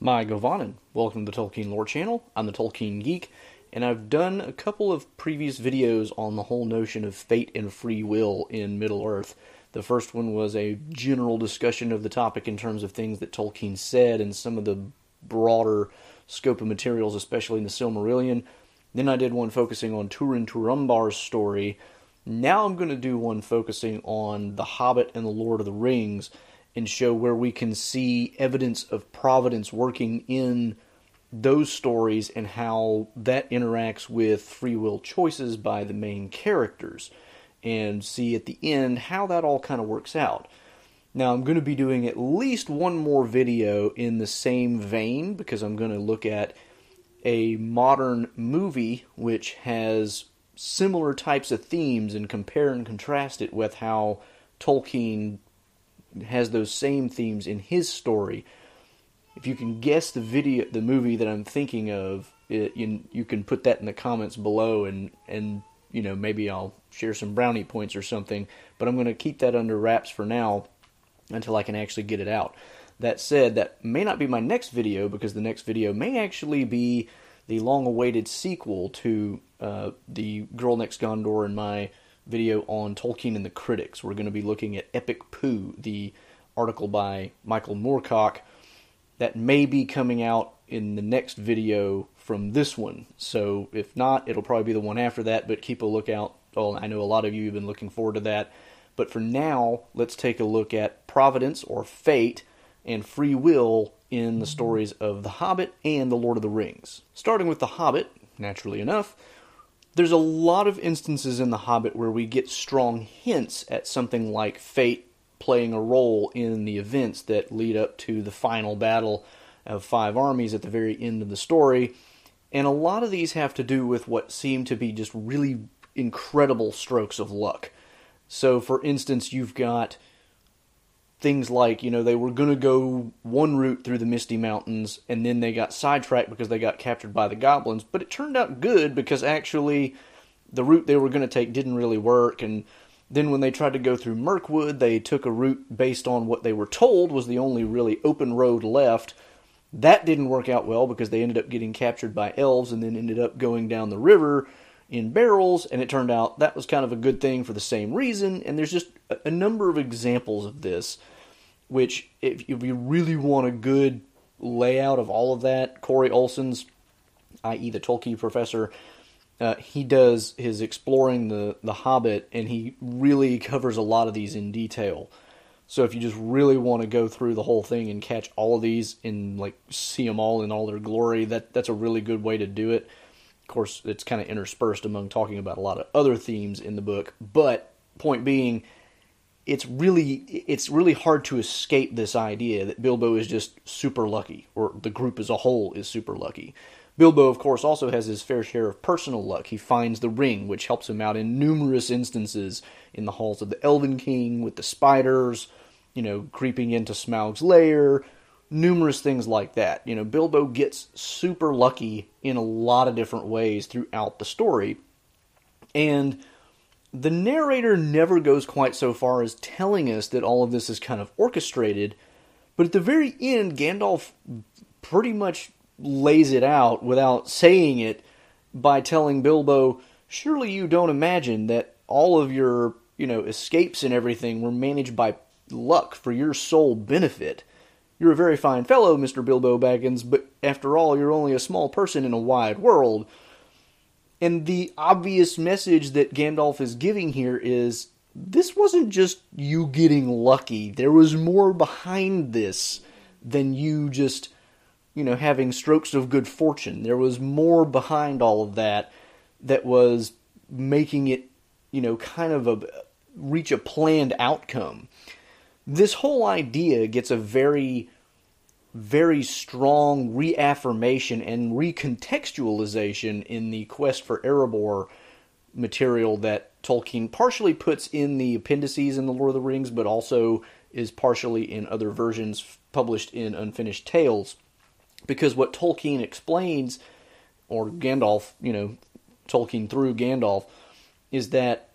Mae Govannen. Welcome to the Tolkien Lore Channel. I'm the Tolkien Geek, and I've done a couple of previous videos on the whole notion of fate and free will in Middle Earth. The first one was a general discussion of the topic in terms of things that Tolkien said and some of the broader scope of materials, especially in the Silmarillion. Then I did one focusing on Turin Turambar's story. Now I'm going to do one focusing on The Hobbit and the Lord of the Rings and show where we can see evidence of providence working in those stories and how that interacts with free will choices by the main characters and see at the end how that all kind of works out. Now, I'm going to be doing at least one more video in the same vein because I'm going to look at a modern movie which has similar types of themes and compare and contrast it with how Tolkien has those same themes in his story. If you can guess the video, the movie that I'm thinking of, it, you, you can put that in the comments below, and and you know maybe I'll share some brownie points or something. But I'm going to keep that under wraps for now until I can actually get it out. That said, that may not be my next video because the next video may actually be the long-awaited sequel to uh, the Girl Next Gondor and my video on Tolkien and the Critics. We're going to be looking at Epic Pooh, the article by Michael Moorcock that may be coming out in the next video from this one. So if not, it'll probably be the one after that, but keep a lookout. Oh, I know a lot of you have been looking forward to that. But for now, let's take a look at providence or fate and free will in the stories of The Hobbit and The Lord of the Rings. Starting with The Hobbit, naturally enough, there's a lot of instances in The Hobbit where we get strong hints at something like fate playing a role in the events that lead up to the final battle of five armies at the very end of the story. And a lot of these have to do with what seem to be just really incredible strokes of luck. So, for instance, you've got things like, you know, they were going to go one route through the Misty Mountains and then they got sidetracked because they got captured by the goblins. But it turned out good because actually the route they were going to take didn't really work. And then when they tried to go through Mirkwood, they took a route based on what they were told was the only really open road left. That didn't work out well because they ended up getting captured by elves and then ended up going down the river in barrels, and it turned out that was kind of a good thing for the same reason. And there's just a, number of examples of this, which, if, if you really want a good layout of all of that, Corey Olsen's, i.e., the Tolkien professor, uh, he does his exploring the the Hobbit, and he really covers a lot of these in detail. So if you just really want to go through the whole thing and catch all of these and like see them all in all their glory, that that's a really good way to do it. Of course, it's kind of interspersed among talking about a lot of other themes in the book, but point being, it's really it's really hard to escape this idea that Bilbo is just super lucky, or the group as a whole is super lucky. Bilbo, of course, also has his fair share of personal luck. He finds the ring, which helps him out in numerous instances in the halls of the Elven King, with the spiders, you know, creeping into Smaug's lair, numerous things like that. You know, Bilbo gets super lucky in a lot of different ways throughout the story. And the narrator never goes quite so far as telling us that all of this is kind of orchestrated, but at the very end, Gandalf pretty much lays it out without saying it by telling Bilbo, Surely you don't imagine that all of your, you know, escapes and everything were managed by luck for your sole benefit. You're a very fine fellow, Mr. Bilbo Baggins, but after all, you're only a small person in a wide world. And the obvious message that Gandalf is giving here is this wasn't just you getting lucky. There was more behind this than you just, you know, having strokes of good fortune. There was more behind all of that that was making it, you know, kind of a reach a planned outcome this whole idea gets a very very strong reaffirmation and recontextualization in the quest for Erebor material that Tolkien partially puts in the appendices in the Lord of the Rings, but also is partially in other versions published in Unfinished Tales. Because what Tolkien explains, or Gandalf, you know, Tolkien through Gandalf, is that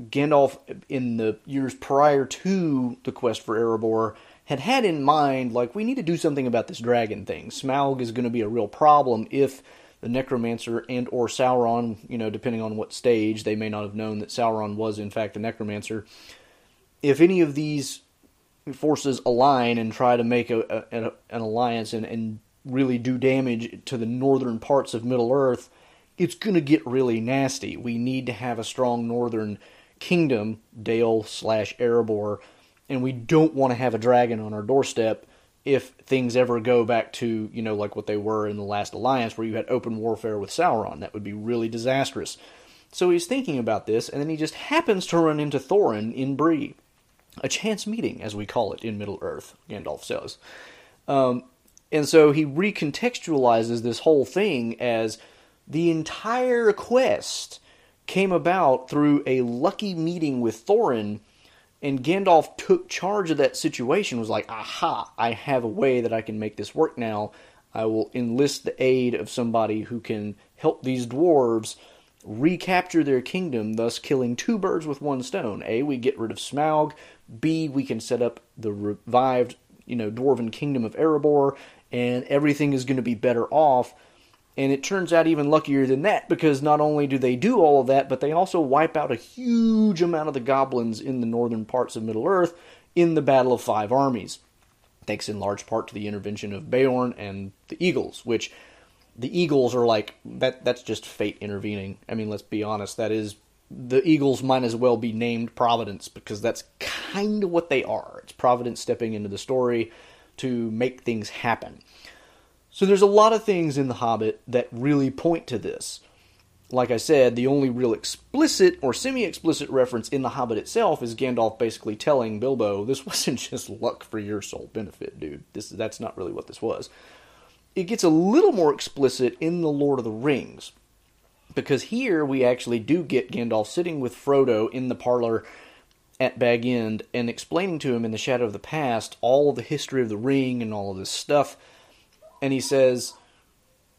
Gandalf, in the years prior to the quest for Erebor, had had in mind, like, we need to do something about this dragon thing. Smaug is going to be a real problem if the necromancer and or Sauron, you know, depending on what stage, they may not have known that Sauron was in fact a necromancer. If any of these forces align and try to make a, a, an alliance and, and really do damage to the northern parts of Middle Earth, it's going to get really nasty. We need to have a strong northern kingdom, Dale slash Erebor, and we don't want to have a dragon on our doorstep if things ever go back to, you know, like what they were in the last alliance where you had open warfare with Sauron. That would be really disastrous. So he's thinking about this, and then he just happens to run into Thorin in Bree. A chance meeting, as we call it in Middle Earth, Gandalf says. Um, and so he recontextualizes this whole thing as the entire quest came about through a lucky meeting with Thorin, and Gandalf took charge of that situation, was like, aha, I have a way that I can make this work now. I will enlist the aid of somebody who can help these dwarves recapture their kingdom, thus killing two birds with one stone. A, we get rid of Smaug. B, we can set up the revived, you know, dwarven kingdom of Erebor, and everything is going to be better off. And it turns out even luckier than that because not only do they do all of that, but they also wipe out a huge amount of the goblins in the northern parts of Middle Earth in the Battle of Five Armies. Thanks in large part to the intervention of Beorn and the Eagles, which the Eagles are like that that's just fate intervening. I mean, let's be honest, that is the Eagles might as well be named Providence because that's kind of what they are. It's Providence stepping into the story to make things happen. So there's a lot of things in The Hobbit that really point to this. Like I said, the only real explicit or semi explicit reference in The Hobbit itself is Gandalf basically telling Bilbo, this wasn't just luck for your sole benefit, dude. This That's not really what this was. It gets a little more explicit in The Lord of the Rings. Because here we actually do get Gandalf sitting with Frodo in the parlor at Bag End and explaining to him in the shadow of the past all of the history of the ring and all of this stuff. And he says,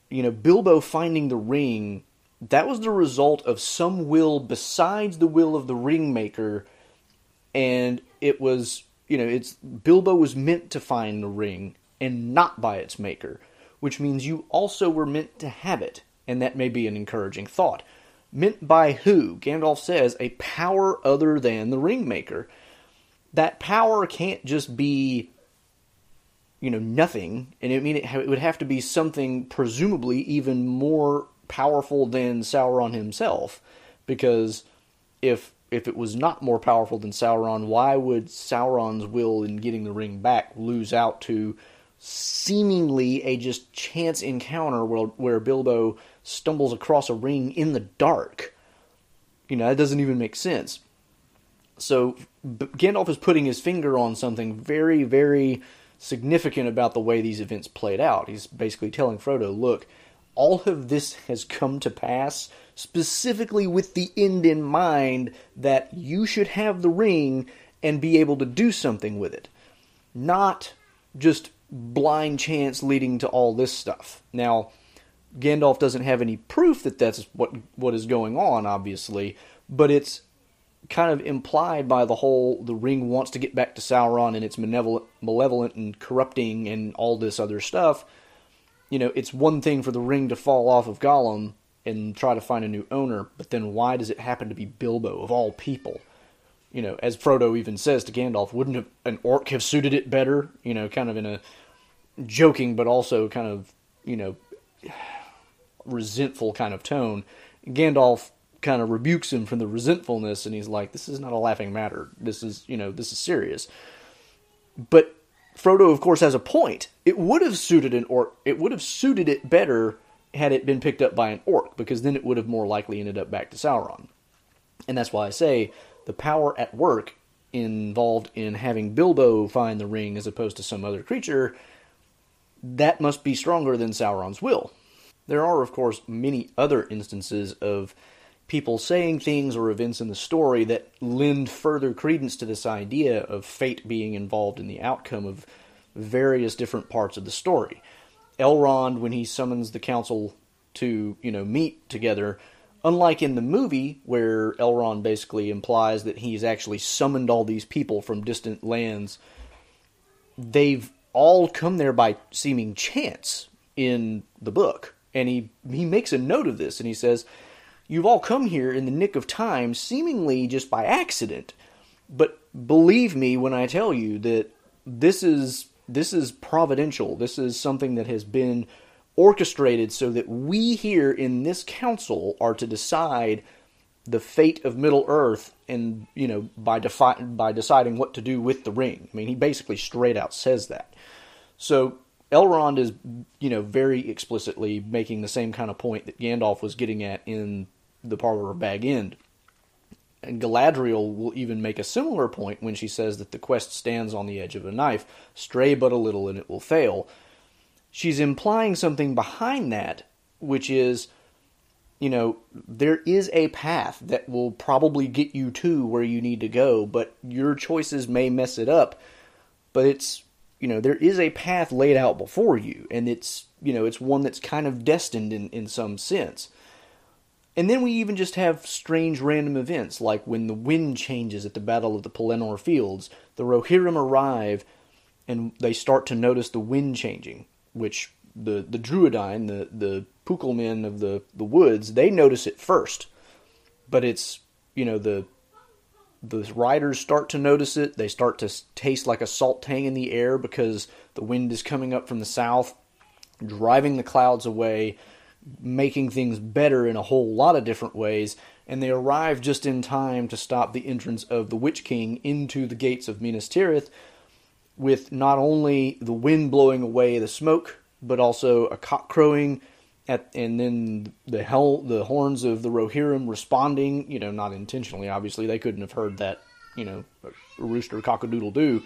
you know, Bilbo finding the ring, that was the result of some will besides the will of the ringmaker. And it was, you know, it's Bilbo was meant to find the ring and not by its maker, which means you also were meant to have it. And that may be an encouraging thought. Meant by who? Gandalf says, a power other than the Ringmaker. That power can't just be, you know, nothing. And I mean, it, it would have to be something presumably even more powerful than Sauron himself. Because if if it was not more powerful than Sauron, why would Sauron's will in getting the ring back lose out to seemingly a just chance encounter where, where Bilbo stumbles across a ring in the dark. You know, that doesn't even make sense. So Gandalf is putting his finger on something very, very significant about the way these events played out. He's basically telling Frodo, look, all of this has come to pass specifically with the end in mind that you should have the ring and be able to do something with it. Not just blind chance leading to all this stuff. Now, Gandalf doesn't have any proof that that's what what is going on, obviously, but it's kind of implied by the whole the ring wants to get back to Sauron and it's malevolent, malevolent and corrupting and all this other stuff. You know, it's one thing for the ring to fall off of Gollum and try to find a new owner, but then why does it happen to be Bilbo of all people? You know, as Frodo even says to Gandalf, wouldn't an orc have suited it better? You know, kind of in a joking but also kind of, you know, resentful kind of tone. Gandalf kind of rebukes him from the resentfulness and he's like this is not a laughing matter. This is you know this is serious. But frodo of course has a point. It would have suited an orc it would have suited it better had it been picked up by an orc because then it would have more likely ended up back to sauron. And that's why i say the power at work involved in having bilbo find the ring as opposed to some other creature that must be stronger than sauron's will. There are, of course, many other instances of people saying things or events in the story that lend further credence to this idea of fate being involved in the outcome of various different parts of the story. Elrond, when he summons the council to, you know, meet together, unlike in the movie where Elrond basically implies that he's actually summoned all these people from distant lands they've all come there by seeming chance in the book. And he, he makes a note of this and he says, You've all come here in the nick of time, seemingly just by accident. But believe me when I tell you that this is this is providential. This is something that has been orchestrated so that we here in this council are to decide the fate of Middle Earth and you know by defi- by deciding what to do with the ring. I mean, he basically straight out says that. So Elrond is you know very explicitly making the same kind of point that Gandalf was getting at in the Parlor of Bag End. And Galadriel will even make a similar point when she says that the quest stands on the edge of a knife, stray but a little and it will fail. She's implying something behind that, which is you know, there is a path that will probably get you to where you need to go, but your choices may mess it up. But it's, you know, there is a path laid out before you, and it's, you know, it's one that's kind of destined in, in some sense. And then we even just have strange random events, like when the wind changes at the Battle of the Pelennor Fields, the Rohirrim arrive, and they start to notice the wind changing, which the the Druedain, the the Pukelmen of the the woods, they notice it first. But it's you know the the riders start to notice it. They start to taste like a salt tang in the air because the wind is coming up from the south, driving the clouds away, making things better in a whole lot of different ways. And they arrive just in time to stop the entrance of the Witch King into the gates of Minas Tirith, with not only the wind blowing away the smoke but also a cock crowing, at, and then the hell, the horns of the Rohirrim responding. You know, not intentionally, obviously, they couldn't have heard that. You know, rooster cock a doodle doo.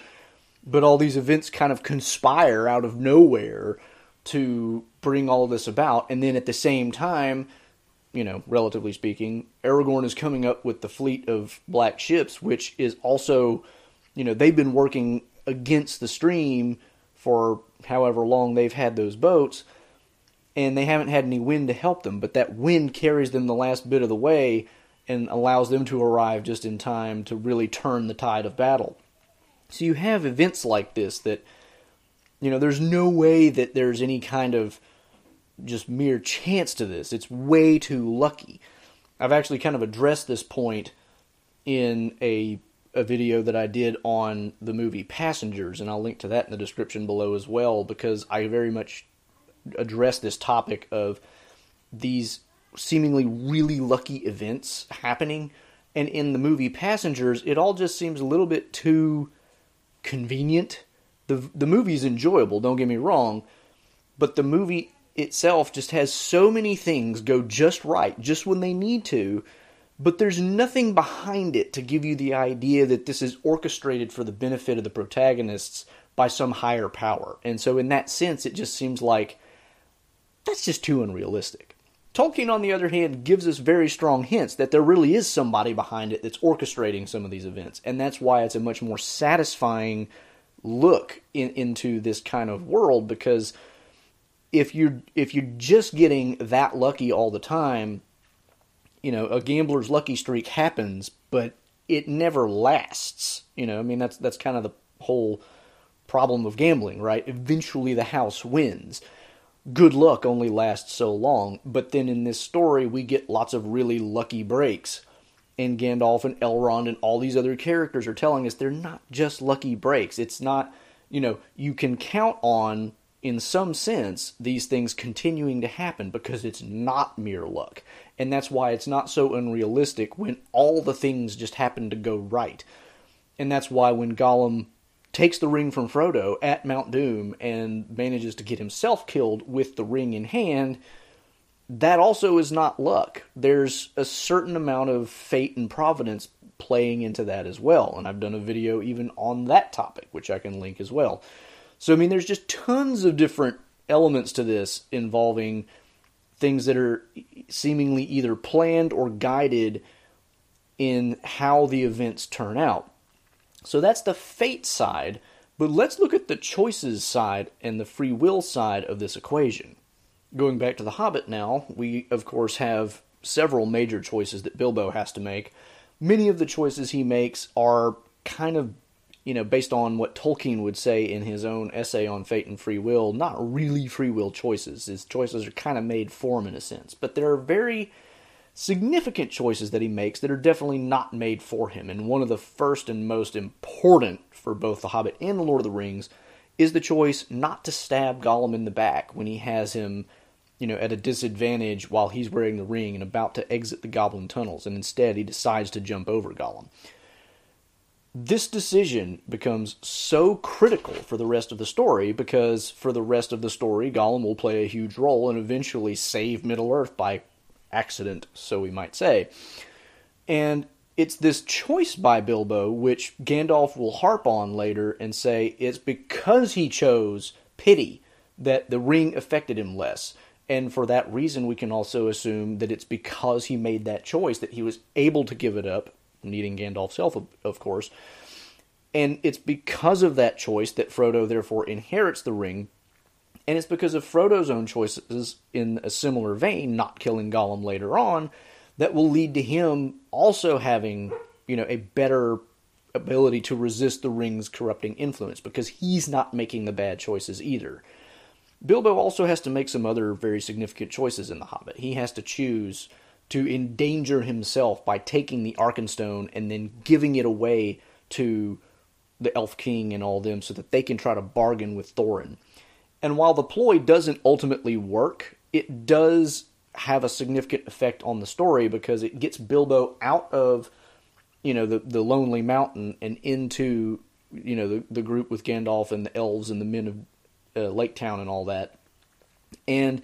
But all these events kind of conspire out of nowhere to bring all this about, and then at the same time, you know, relatively speaking, Aragorn is coming up with the fleet of black ships, which is also, you know, they've been working against the stream for however long they've had those boats, and they haven't had any wind to help them. But that wind carries them the last bit of the way and allows them to arrive just in time to really turn the tide of battle. So you have events like this that, you know, there's no way that there's any kind of just mere chance to this. It's way too lucky. I've actually kind of addressed this point in a a video that I did on the movie Passengers, and I'll link to that in the description below as well because I very much address this topic of these seemingly really lucky events happening. And in the movie Passengers, it all just seems a little bit too convenient. The the movie's enjoyable, don't get me wrong, but the movie itself just has so many things go just right, just when they need to, but there's nothing behind it to give you the idea that this is orchestrated for the benefit of the protagonists by some higher power. And so, in that sense, it just seems like that's just too unrealistic. Tolkien, on the other hand, gives us very strong hints that there really is somebody behind it that's orchestrating some of these events. And that's why it's a much more satisfying look in, into this kind of world because if you're if you're just getting that lucky all the time you know, a gambler's lucky streak happens, but it never lasts. You know, I mean that's that's kind of the whole problem of gambling, right? Eventually the house wins. Good luck only lasts so long, but then in this story we get lots of really lucky breaks. And Gandalf and Elrond and all these other characters are telling us they're not just lucky breaks. It's not, you know, you can count on in some sense, these things continuing to happen because it's not mere luck. And that's why it's not so unrealistic when all the things just happen to go right. And that's why when Gollum takes the ring from Frodo at Mount Doom and manages to get himself killed with the ring in hand, that also is not luck. There's a certain amount of fate and providence playing into that as well. And I've done a video even on that topic, which I can link as well. So, I mean, there's just tons of different elements to this involving things that are seemingly either planned or guided in how the events turn out. So that's the fate side, but let's look at the choices side and the free will side of this equation. Going back to The Hobbit now, we of course have several major choices that Bilbo has to make. Many of the choices he makes are kind of you know, based on what Tolkien would say in his own essay on fate and free will, not really free will choices. His choices are kind of made for him in a sense, but there are very significant choices that he makes that are definitely not made for him. And one of the first and most important for both The Hobbit and The Lord of the Rings is the choice not to stab Gollum in the back when he has him, you know, at a disadvantage while he's wearing the ring and about to exit the goblin tunnels, and instead he decides to jump over Gollum this decision becomes so critical for the rest of the story because for the rest of the story, Gollum will play a huge role and eventually save Middle Earth by accident, so we might say. And it's this choice by Bilbo which Gandalf will harp on later and say it's because he chose pity that the ring affected him less. And for that reason, we can also assume that it's because he made that choice that he was able to give it up needing Gandalf's help, of course. And it's because of that choice that Frodo therefore inherits the ring. And it's because of Frodo's own choices in a similar vein, not killing Gollum later on, that will lead to him also having, you know, a better ability to resist the ring's corrupting influence because he's not making the bad choices either. Bilbo also has to make some other very significant choices in The Hobbit. He has to choose to endanger himself by taking the Arkenstone and then giving it away to the Elf King and all them so that they can try to bargain with Thorin. And while the ploy doesn't ultimately work, it does have a significant effect on the story because it gets Bilbo out of you know the the lonely mountain and into you know the the group with Gandalf and the elves and the men of uh, Lake Town and all that. And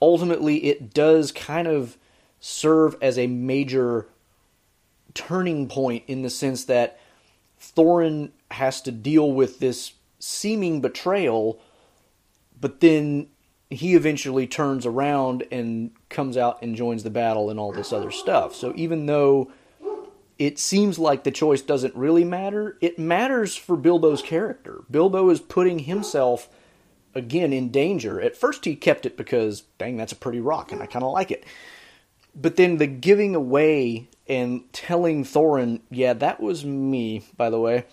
ultimately it does kind of serve as a major turning point in the sense that Thorin has to deal with this seeming betrayal, but then he eventually turns around and comes out and joins the battle and all this other stuff. So even though it seems like the choice doesn't really matter, it matters for Bilbo's character. Bilbo is putting himself again in danger. At first he kept it because dang that's a pretty rock and I kind of like it but then the giving away and telling Thorin, yeah, that was me, by the way.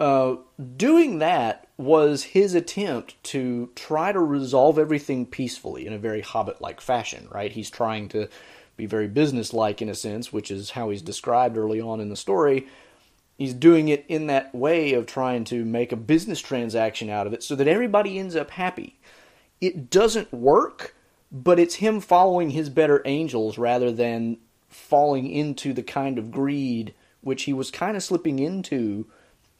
Uh, doing that was his attempt to try to resolve everything peacefully in a very hobbit like fashion, right? He's trying to be very business-like in a sense, which is how he's described early on in the story. He's doing it in that way of trying to make a business transaction out of it so that everybody ends up happy. It doesn't work but it's him following his better angels rather than falling into the kind of greed which he was kind of slipping into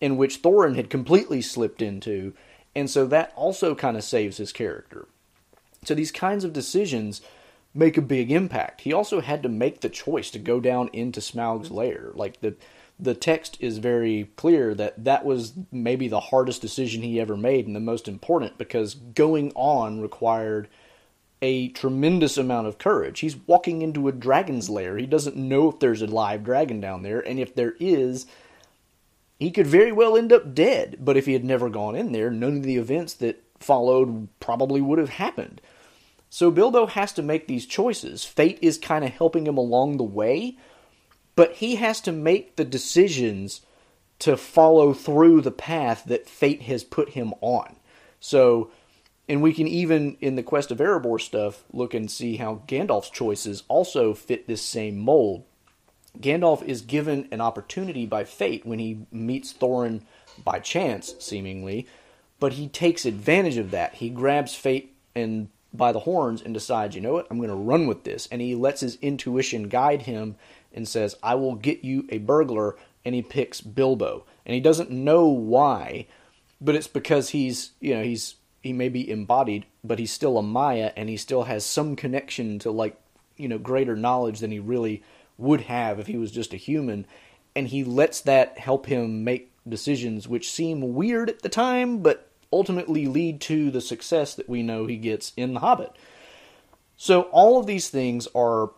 and which Thorin had completely slipped into. And so that also kind of saves his character. So these kinds of decisions make a big impact. He also had to make the choice to go down into Smaug's lair. Like the the text is very clear that that was maybe the hardest decision he ever made and the most important because going on required a tremendous amount of courage. He's walking into a dragon's lair. He doesn't know if there's a live dragon down there, and if there is, he could very well end up dead. But if he had never gone in there, none of the events that followed probably would have happened. So Bilbo has to make these choices. Fate is kind of helping him along the way, but he has to make the decisions to follow through the path that fate has put him on. So and we can even, in the Quest of Erebor stuff, look and see how Gandalf's choices also fit this same mold. Gandalf is given an opportunity by fate when he meets Thorin by chance, seemingly, but he takes advantage of that. He grabs fate and by the horns and decides, you know what, I'm going to run with this. And he lets his intuition guide him and says, I will get you a burglar. And he picks Bilbo. And he doesn't know why, but it's because he's, you know, he's he may be embodied, but he's still a Maia and he still has some connection to like, you know, greater knowledge than he really would have if he was just a human. And he lets that help him make decisions which seem weird at the time, but ultimately lead to the success that we know he gets in The Hobbit. So all of these things are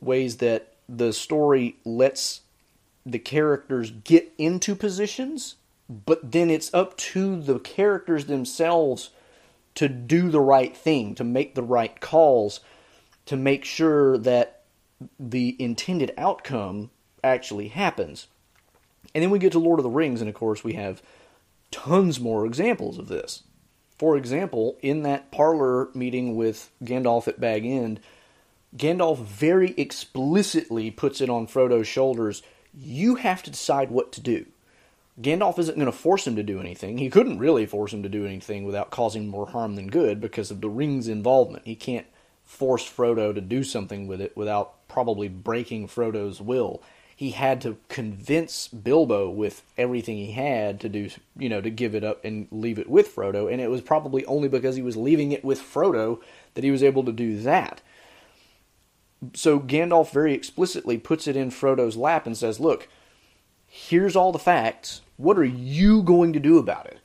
ways that the story lets the characters get into positions, but then it's up to the characters themselves to do the right thing, to make the right calls, to make sure that the intended outcome actually happens. And then we get to Lord of the Rings, and of course, we have tons more examples of this. For example, in that parlor meeting with Gandalf at Bag End, Gandalf very explicitly puts it on Frodo's shoulders you have to decide what to do. Gandalf isn't going to force him to do anything. He couldn't really force him to do anything without causing more harm than good because of the ring's involvement. He can't force Frodo to do something with it without probably breaking Frodo's will. He had to convince Bilbo with everything he had to do, you know, to give it up and leave it with Frodo, and it was probably only because he was leaving it with Frodo that he was able to do that. So Gandalf very explicitly puts it in Frodo's lap and says, "Look, here's all the facts. What are you going to do about it?"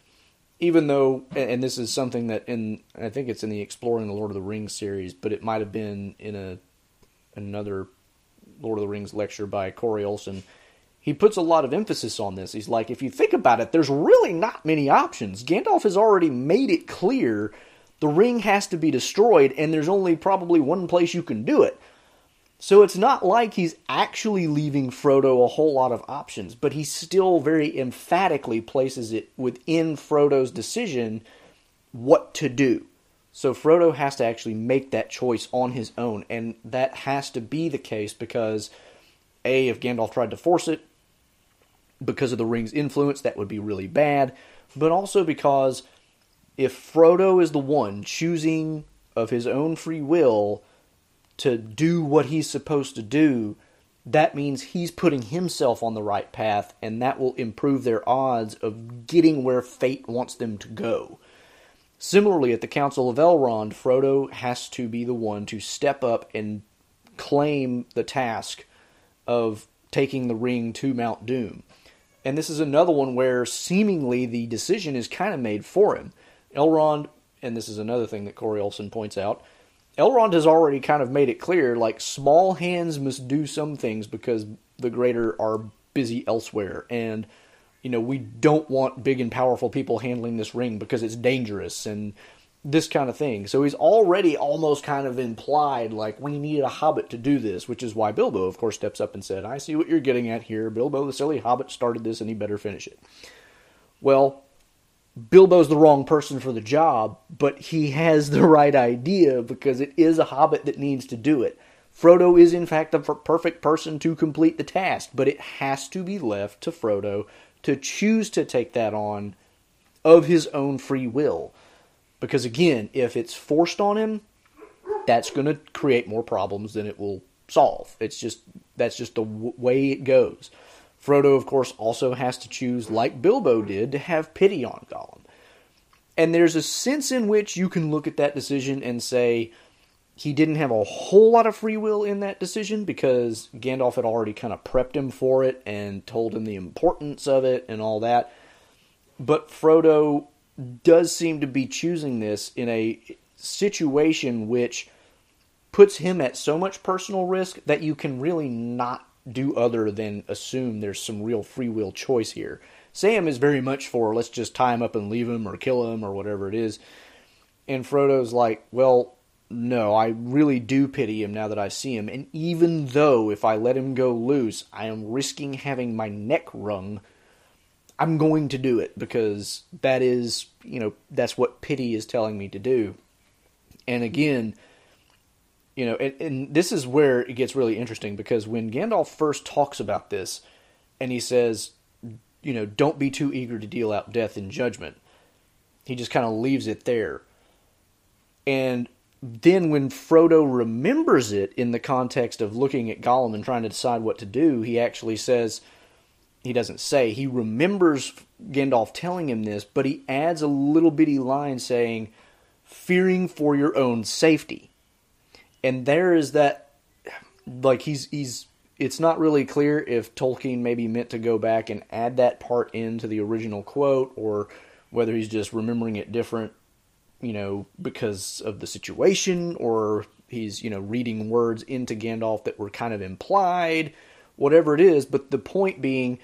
Even though, and this is something that in I think it's in the Exploring the Lord of the Rings series, but it might have been in a another Lord of the Rings lecture by Corey Olsen. He puts a lot of emphasis on this. He's like, if you think about it, there's really not many options. Gandalf has already made it clear the ring has to be destroyed, and there's only probably one place you can do it. So it's not like he's actually leaving Frodo a whole lot of options, but he still very emphatically places it within Frodo's decision what to do. So Frodo has to actually make that choice on his own, and that has to be the case because A, if Gandalf tried to force it, because of the ring's influence, that would be really bad, but also because if Frodo is the one choosing of his own free will to do what he's supposed to do, that means he's putting himself on the right path, and that will improve their odds of getting where fate wants them to go. Similarly, at the Council of Elrond, Frodo has to be the one to step up and claim the task of taking the ring to Mount Doom. And this is another one where seemingly the decision is kind of made for him. Elrond, and this is another thing that Corey Olsen points out, Elrond has already kind of made it clear like small hands must do some things because the greater are busy elsewhere and you know we don't want big and powerful people handling this ring because it's dangerous and this kind of thing. So he's already almost kind of implied like we need a hobbit to do this, which is why Bilbo of course steps up and said, "I see what you're getting at here. Bilbo the silly hobbit started this and he better finish it." Well, Bilbo's the wrong person for the job, but he has the right idea because it is a hobbit that needs to do it. Frodo is, in fact, the perfect person to complete the task, but it has to be left to Frodo to choose to take that on of his own free will. Because, again, if it's forced on him, that's going to create more problems than it will solve. It's just that's just the w- way it goes. Frodo, of course, also has to choose, like Bilbo did, to have pity on Gollum. And there's a sense in which you can look at that decision and say he didn't have a whole lot of free will in that decision because Gandalf had already kind of prepped him for it and told him the importance of it and all that. But Frodo does seem to be choosing this in a situation which puts him at so much personal risk that you can really not do other than assume there's some real free will choice here. Sam is very much for let's just tie him up and leave him or kill him or whatever it is. And Frodo's like, well, no, I really do pity him now that I see him. And even though if I let him go loose, I am risking having my neck wrung, I'm going to do it because that is, you know, that's what pity is telling me to do. And again, you know, and, and, this is where it gets really interesting because when Gandalf first talks about this, and he says, you know, don't be too eager to deal out death in judgment. He just kind of leaves it there. And then when Frodo remembers it in the context of looking at Gollum and trying to decide what to do, he actually says, he doesn't say, he remembers Gandalf telling him this, but he adds a little bitty line saying, fearing for your own safety. And there is that like he's he's it's not really clear if Tolkien maybe meant to go back and add that part into the original quote or whether he's just remembering it different, you know, because of the situation or he's, you know, reading words into Gandalf that were kind of implied, whatever it is, but the point being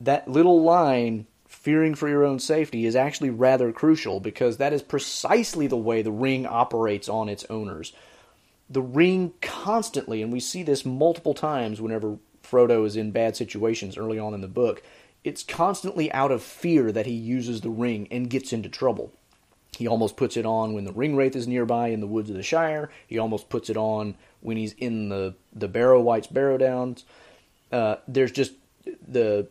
that little line fearing for your own safety is actually rather crucial because that is precisely the way the ring operates on its owners the ring constantly, and we see this multiple times whenever Frodo is in bad situations early on in the book, it's constantly out of fear that he uses the ring and gets into trouble. He almost puts it on when the ring wraith is nearby in the woods of the Shire. He almost puts it on when he's in the the Barrow Wight's Barrow Downs. Uh, there's just the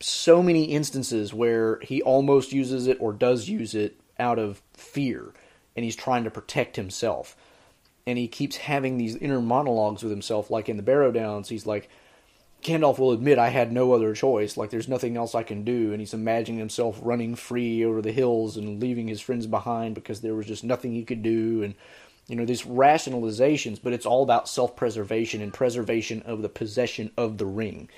so many instances where he almost uses it or does use it out of fear, and he's trying to protect himself. And he keeps having these inner monologues with himself, like in the Barrow Downs. He's like, Gandalf will admit I had no other choice. Like there's nothing else I can do, and he's imagining himself running free over the hills and leaving his friends behind because there was just nothing he could do, and you know these rationalizations. But it's all about self-preservation and preservation of the possession of the ring.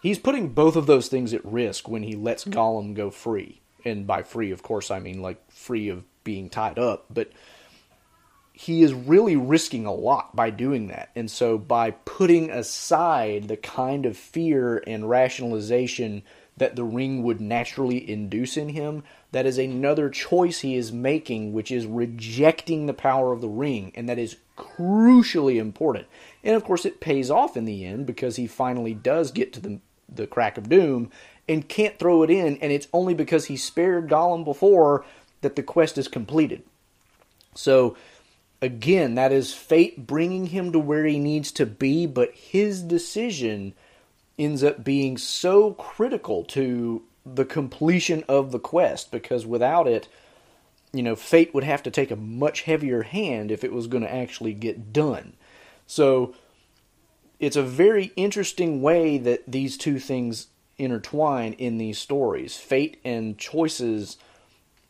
He's putting both of those things at risk when he lets mm-hmm. Gollum go free, and by free, of course, I mean like free of being tied up, but he is really risking a lot by doing that. And so by putting aside the kind of fear and rationalization that the ring would naturally induce in him, that is another choice he is making, which is rejecting the power of the ring. And that is crucially important. And of course, it pays off in the end because he finally does get to the, the crack of doom and can't throw it in. And it's only because he spared Gollum before that the quest is completed. So again, that is fate bringing him to where he needs to be, but his decision ends up being so critical to the completion of the quest because without it, you know, fate would have to take a much heavier hand if it was going to actually get done. So it's a very interesting way that these two things intertwine in these stories fate and choices.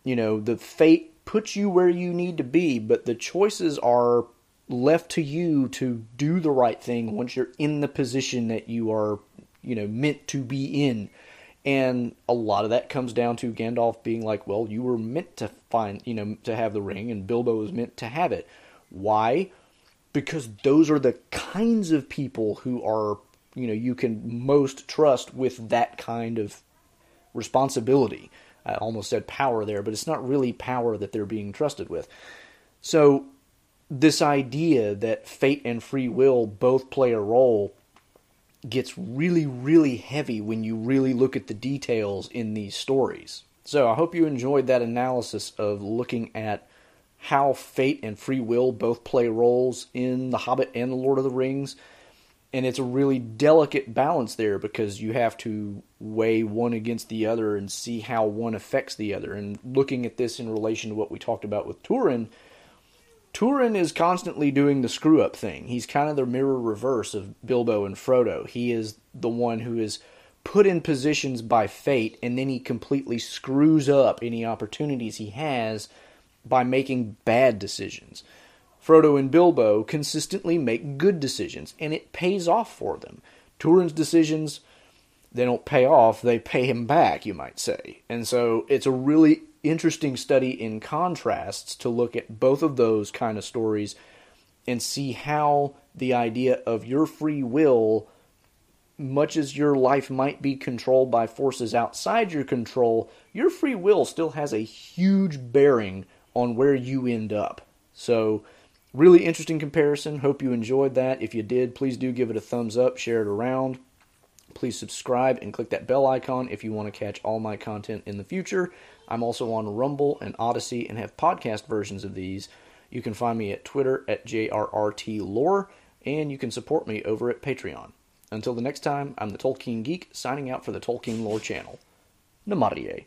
You know, the fate puts you where you need to be, but the choices are left to you to do the right thing once you're in the position that you are, you know, meant to be in. And a lot of that comes down to Gandalf being like, well, you were meant to find, you know, to have the ring, and Bilbo was meant to have it. Why? Because those are the kinds of people who are, you know, you can most trust with that kind of responsibility. I almost said power there, but it's not really power that they're being trusted with. So, this idea that fate and free will both play a role gets really, really heavy when you really look at the details in these stories. So, I hope you enjoyed that analysis of looking at how fate and free will both play roles in The Hobbit and The Lord of the Rings and it's a really delicate balance there because you have to weigh one against the other and see how one affects the other. And looking at this in relation to what we talked about with Turin, Turin is constantly doing the screw up thing. He's kind of the mirror reverse of Bilbo and Frodo. He is the one who is put in positions by fate and then he completely screws up any opportunities he has by making bad decisions. Frodo and Bilbo consistently make good decisions, and it pays off for them. Turin's decisions, they don't pay off, they pay him back, you might say. And so it's a really interesting study in contrasts to look at both of those kind of stories and see how the idea of your free will, much as your life might be controlled by forces outside your control, your free will still has a huge bearing on where you end up. So, Really interesting comparison. Hope you enjoyed that. If you did, please do give it a thumbs up, share it around. Please subscribe and click that bell icon if you want to catch all my content in the future. I'm also on Rumble and Odysee and have podcast versions of these. You can find me at Twitter at JRRTLore, and you can support me over at Patreon. Until the next time, I'm the Tolkien Geek, signing out for the Tolkien Lore channel. Namarie.